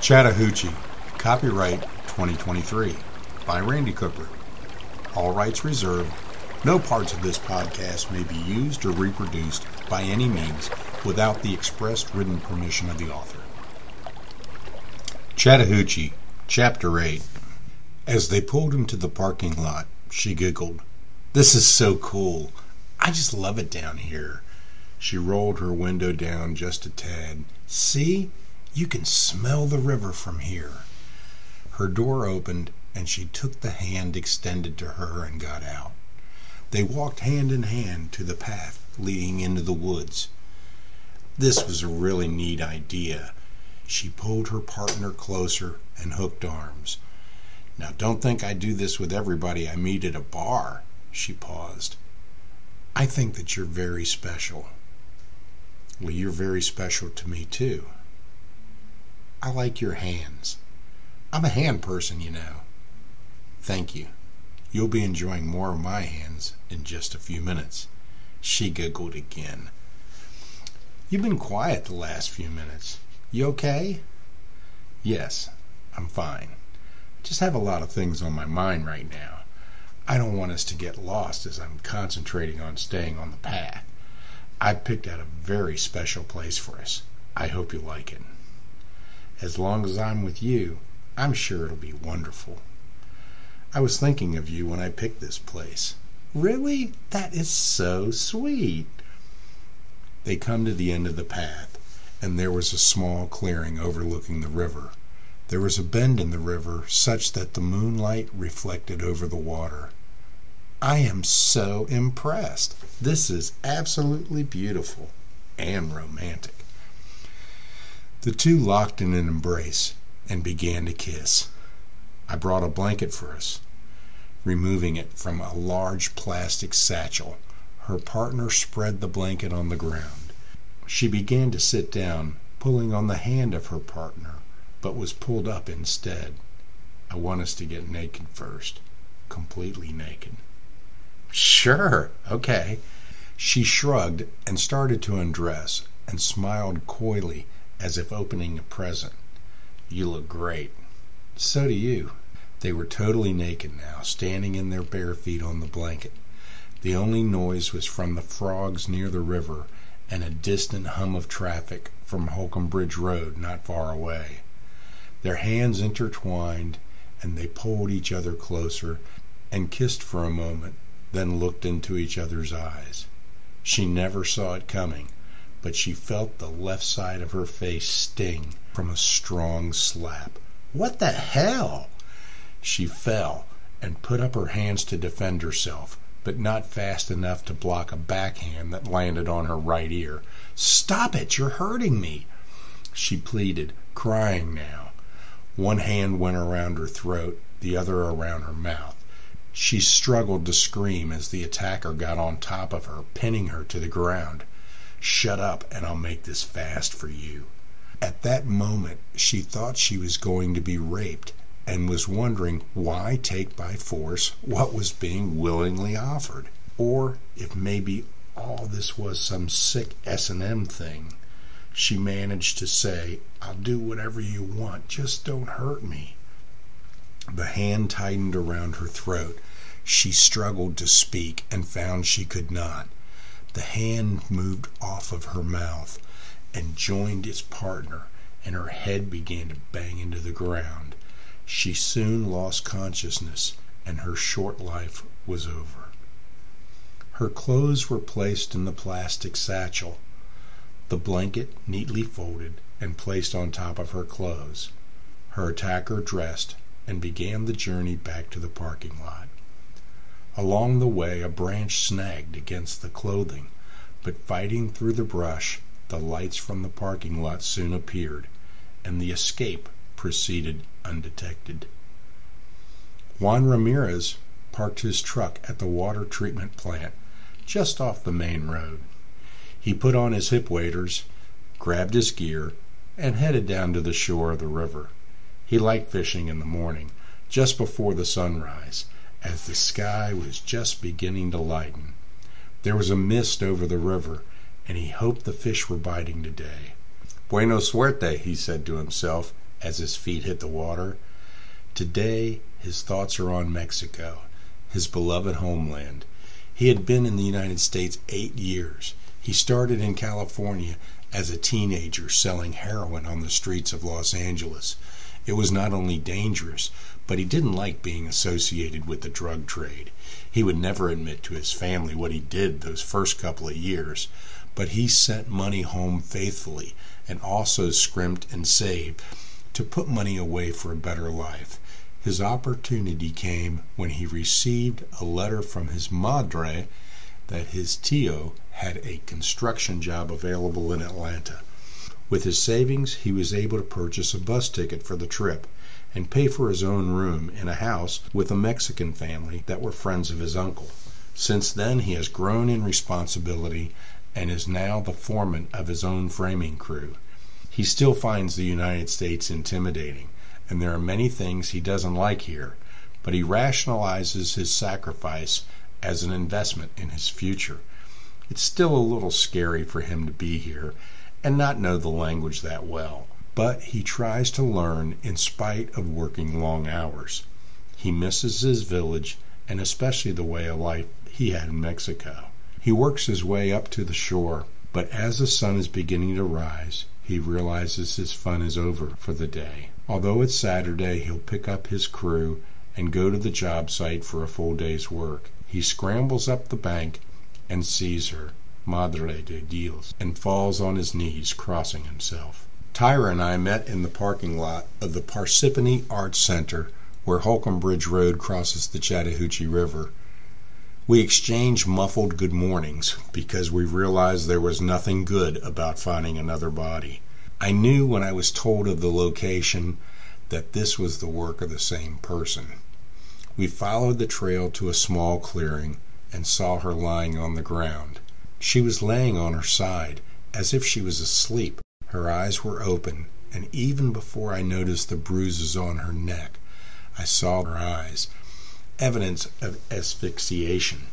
Chattahoochee, copyright 2023 by Randy Cooper. All rights reserved. No parts of this podcast may be used or reproduced by any means without the expressed written permission of the author. Chattahoochee, Chapter 8. As they pulled into the parking lot, she giggled. This is so cool. I just love it down here. She rolled her window down just a tad. See? You can smell the river from here. Her door opened, and she took the hand extended to her and got out. They walked hand in hand to the path leading into the woods. This was a really neat idea. She pulled her partner closer and hooked arms. Now, don't think I do this with everybody I meet at a bar. She paused. I think that you're very special. Well, you're very special to me, too. I like your hands. I'm a hand person, you know. Thank you. You'll be enjoying more of my hands in just a few minutes. She giggled again. You've been quiet the last few minutes. You okay? Yes, I'm fine. I Just have a lot of things on my mind right now. I don't want us to get lost as I'm concentrating on staying on the path. I picked out a very special place for us. I hope you like it. As long as I'm with you, I'm sure it'll be wonderful. I was thinking of you when I picked this place. Really? That is so sweet. They come to the end of the path, and there was a small clearing overlooking the river. There was a bend in the river such that the moonlight reflected over the water. I am so impressed. This is absolutely beautiful and romantic. The two locked in an embrace and began to kiss. I brought a blanket for us. Removing it from a large plastic satchel, her partner spread the blanket on the ground. She began to sit down, pulling on the hand of her partner, but was pulled up instead. I want us to get naked first, completely naked. Sure, okay. She shrugged and started to undress and smiled coyly as if opening a present. You look great. So do you. They were totally naked now, standing in their bare feet on the blanket. The only noise was from the frogs near the river and a distant hum of traffic from Holcomb Bridge Road not far away. Their hands intertwined, and they pulled each other closer and kissed for a moment, then looked into each other's eyes. She never saw it coming, but she felt the left side of her face sting from a strong slap. What the hell? She fell and put up her hands to defend herself, but not fast enough to block a backhand that landed on her right ear. Stop it! You're hurting me! She pleaded, crying now. One hand went around her throat, the other around her mouth. She struggled to scream as the attacker got on top of her, pinning her to the ground. Shut up, and I'll make this fast for you. At that moment she thought she was going to be raped, and was wondering why take by force what was being willingly offered, or if maybe all this was some sick S&M thing. She managed to say, I'll do whatever you want, just don't hurt me. The hand tightened around her throat. She struggled to speak and found she could not. The hand moved off of her mouth and joined its partner, and her head began to bang into the ground. She soon lost consciousness, and her short life was over. Her clothes were placed in the plastic satchel, the blanket neatly folded and placed on top of her clothes. Her attacker dressed and began the journey back to the parking lot. Along the way a branch snagged against the clothing, but fighting through the brush the lights from the parking lot soon appeared, and the escape proceeded undetected. Juan Ramirez parked his truck at the water treatment plant just off the main road. He put on his hip waders, grabbed his gear, and headed down to the shore of the river. He liked fishing in the morning, just before the sunrise as the sky was just beginning to lighten. There was a mist over the river, and he hoped the fish were biting today. Buena suerte, he said to himself, as his feet hit the water. Today, his thoughts are on Mexico, his beloved homeland. He had been in the United States eight years. He started in California as a teenager selling heroin on the streets of Los Angeles. It was not only dangerous, but he didn't like being associated with the drug trade. He would never admit to his family what he did those first couple of years, but he sent money home faithfully and also scrimped and saved to put money away for a better life. His opportunity came when he received a letter from his madre that his tio had a construction job available in Atlanta. With his savings, he was able to purchase a bus ticket for the trip and pay for his own room in a house with a Mexican family that were friends of his uncle. Since then, he has grown in responsibility and is now the foreman of his own framing crew. He still finds the United States intimidating, and there are many things he doesn't like here, but he rationalizes his sacrifice as an investment in his future. It's still a little scary for him to be here and not know the language that well, but he tries to learn in spite of working long hours. He misses his village and especially the way of life he had in Mexico. He works his way up to the shore, but as the sun is beginning to rise, he realizes his fun is over for the day. Although it's Saturday, he'll pick up his crew and go to the job site for a full day's work. He scrambles up the bank and sees her, Madre de Dios, and falls on his knees, crossing himself. Tyra and I met in the parking lot of the Parsippany Arts Center where Holcomb Bridge Road crosses the Chattahoochee River. We exchanged muffled good mornings because we realized there was nothing good about finding another body. I knew when I was told of the location that this was the work of the same person. We followed the trail to a small clearing and saw her lying on the ground. She was laying on her side, as if she was asleep. Her eyes were open, and even before I noticed the bruises on her neck, I saw her eyes evidence of asphyxiation.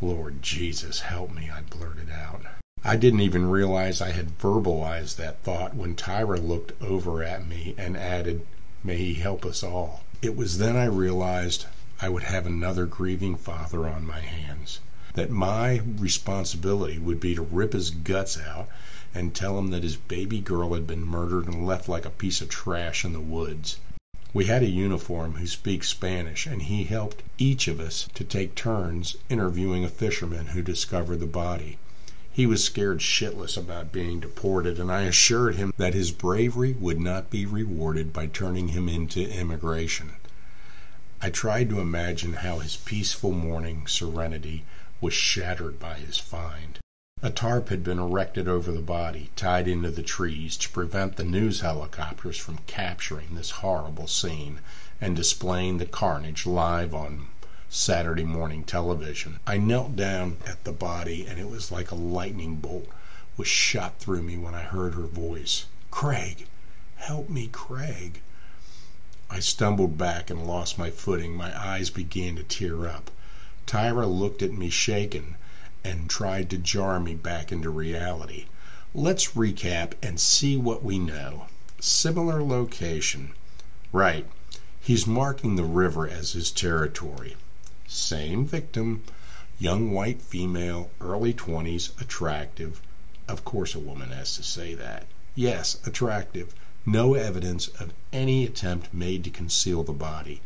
Lord Jesus, help me, I blurted out. I didn't even realize I had verbalized that thought when Tyra looked over at me and added, May He help us all. It was then I realized I would have another grieving father on my hands, that my responsibility would be to rip his guts out and tell him that his baby girl had been murdered and left like a piece of trash in the woods. We had a uniform who speaks Spanish, and he helped each of us to take turns interviewing a fisherman who discovered the body. He was scared shitless about being deported, and I assured him that his bravery would not be rewarded by turning him into immigration. I tried to imagine how his peaceful morning serenity was shattered by his find. A tarp had been erected over the body, tied into the trees, to prevent the news helicopters from capturing this horrible scene and displaying the carnage live on Saturday morning television. I knelt down at the body, and it was like a lightning bolt was shot through me when I heard her voice. Craig, help me, Craig. I stumbled back and lost my footing. My eyes began to tear up. Tyra looked at me shaken and tried to jar me back into reality. Let's recap and see what we know. Similar location. Right. He's marking the river as his territory. Same victim, young white female, early 20s, attractive. Of course, a woman has to say that. Yes, attractive. No evidence of any attempt made to conceal the body.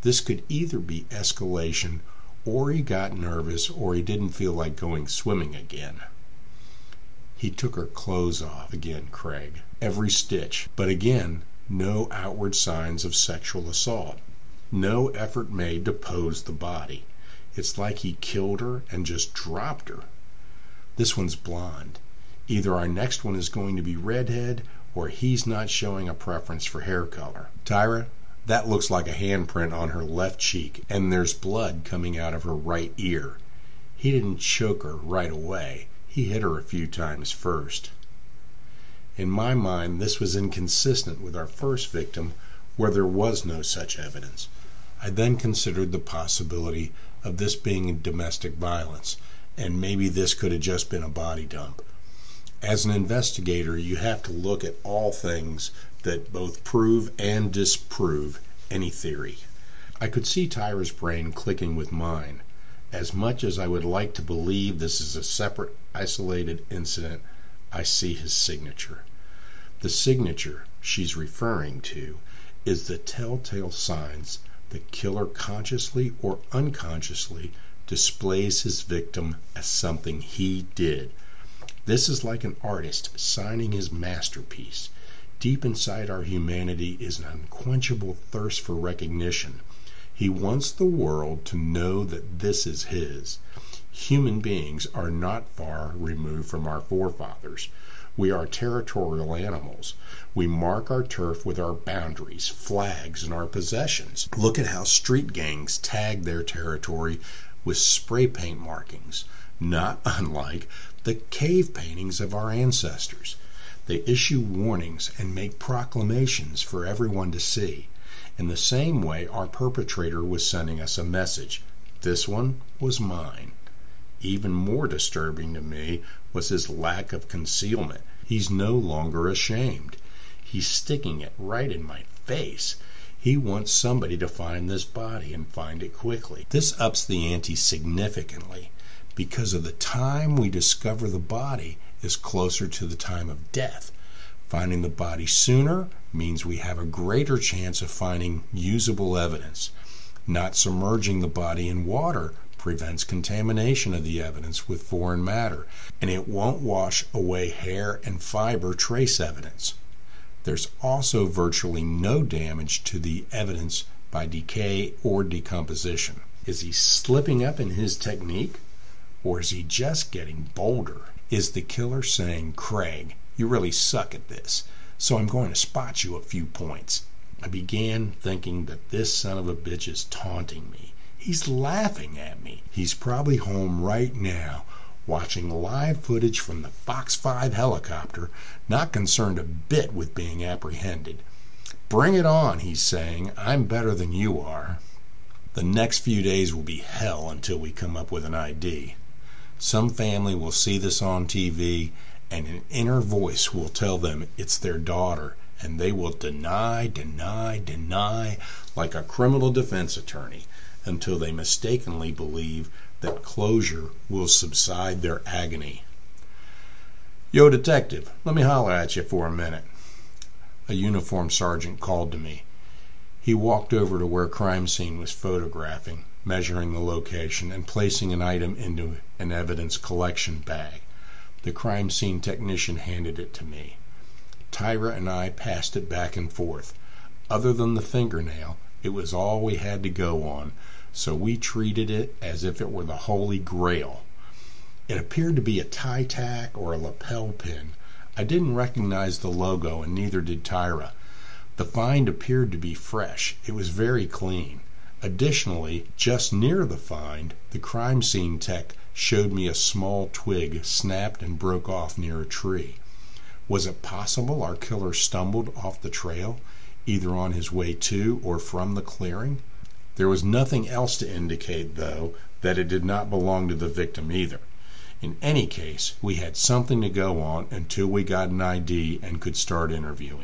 This could either be escalation, or he got nervous, or he didn't feel like going swimming again. He took her clothes off again, Craig. Every stitch. But again, no outward signs of sexual assault. No effort made to pose the body. It's like he killed her and just dropped her. This one's blonde. Either our next one is going to be redhead or he's not showing a preference for hair color. Tyra, that looks like a handprint on her left cheek, and there's blood coming out of her right ear. He didn't choke her right away. He hit her a few times first. In my mind, this was inconsistent with our first victim, where there was no such evidence. I then considered the possibility of this being domestic violence, and maybe this could have just been a body dump. As an investigator, you have to look at all things that both prove and disprove any theory. I could see Tyra's brain clicking with mine. As much as I would like to believe this is a separate, isolated incident, I see his signature. The signature she's referring to is the telltale signs the killer consciously or unconsciously displays his victim as something he did. This is like an artist signing his masterpiece. Deep inside our humanity is an unquenchable thirst for recognition. He wants the world to know that this is his. Human beings are not far removed from our forefathers. We are territorial animals. We mark our turf with our boundaries, flags, and our possessions. Look at how street gangs tag their territory with spray paint markings, not unlike the cave paintings of our ancestors. They issue warnings and make proclamations for everyone to see. In the same way, our perpetrator was sending us a message. This one was mine. Even more disturbing to me was his lack of concealment. He's no longer ashamed. He's sticking it right in my face. He wants somebody to find this body and find it quickly. This ups the ante significantly because of the time we discover the body is closer to the time of death. Finding the body sooner means we have a greater chance of finding usable evidence. Not submerging the body in water prevents contamination of the evidence with foreign matter, and it won't wash away hair and fiber trace evidence. There's also virtually no damage to the evidence by decay or decomposition. Is he slipping up in his technique? Or is he just getting bolder? Is the killer saying, Craig, you really suck at this, so I'm going to spot you a few points? I began thinking that this son of a bitch is taunting me. He's laughing at me. He's probably home right now watching live footage from the Fox 5 helicopter, not concerned a bit with being apprehended. Bring it on, he's saying. I'm better than you are. The next few days will be hell until we come up with an ID. Some family will see this on TV, and an inner voice will tell them it's their daughter, and they will deny, deny, deny like a criminal defense attorney until they mistakenly believe that closure will subside their agony. Yo, detective, let me holler at you for a minute. A uniformed sergeant called to me. He walked over to where crime scene was photographing, measuring the location, and placing an item into an evidence collection bag. The crime scene technician handed it to me. Tyra and I passed it back and forth. Other than the fingernail, it was all we had to go on, so we treated it as if it were the Holy Grail. It appeared to be a tie tack or a lapel pin. I didn't recognize the logo, and neither did Tyra. The find appeared to be fresh. It was very clean. Additionally, just near the find, the crime scene tech showed me a small twig snapped and broke off near a tree. Was it possible our killer stumbled off the trail? either on his way to or from the clearing. There was nothing else to indicate, though, that it did not belong to the victim either. In any case, we had something to go on until we got an ID and could start interviewing.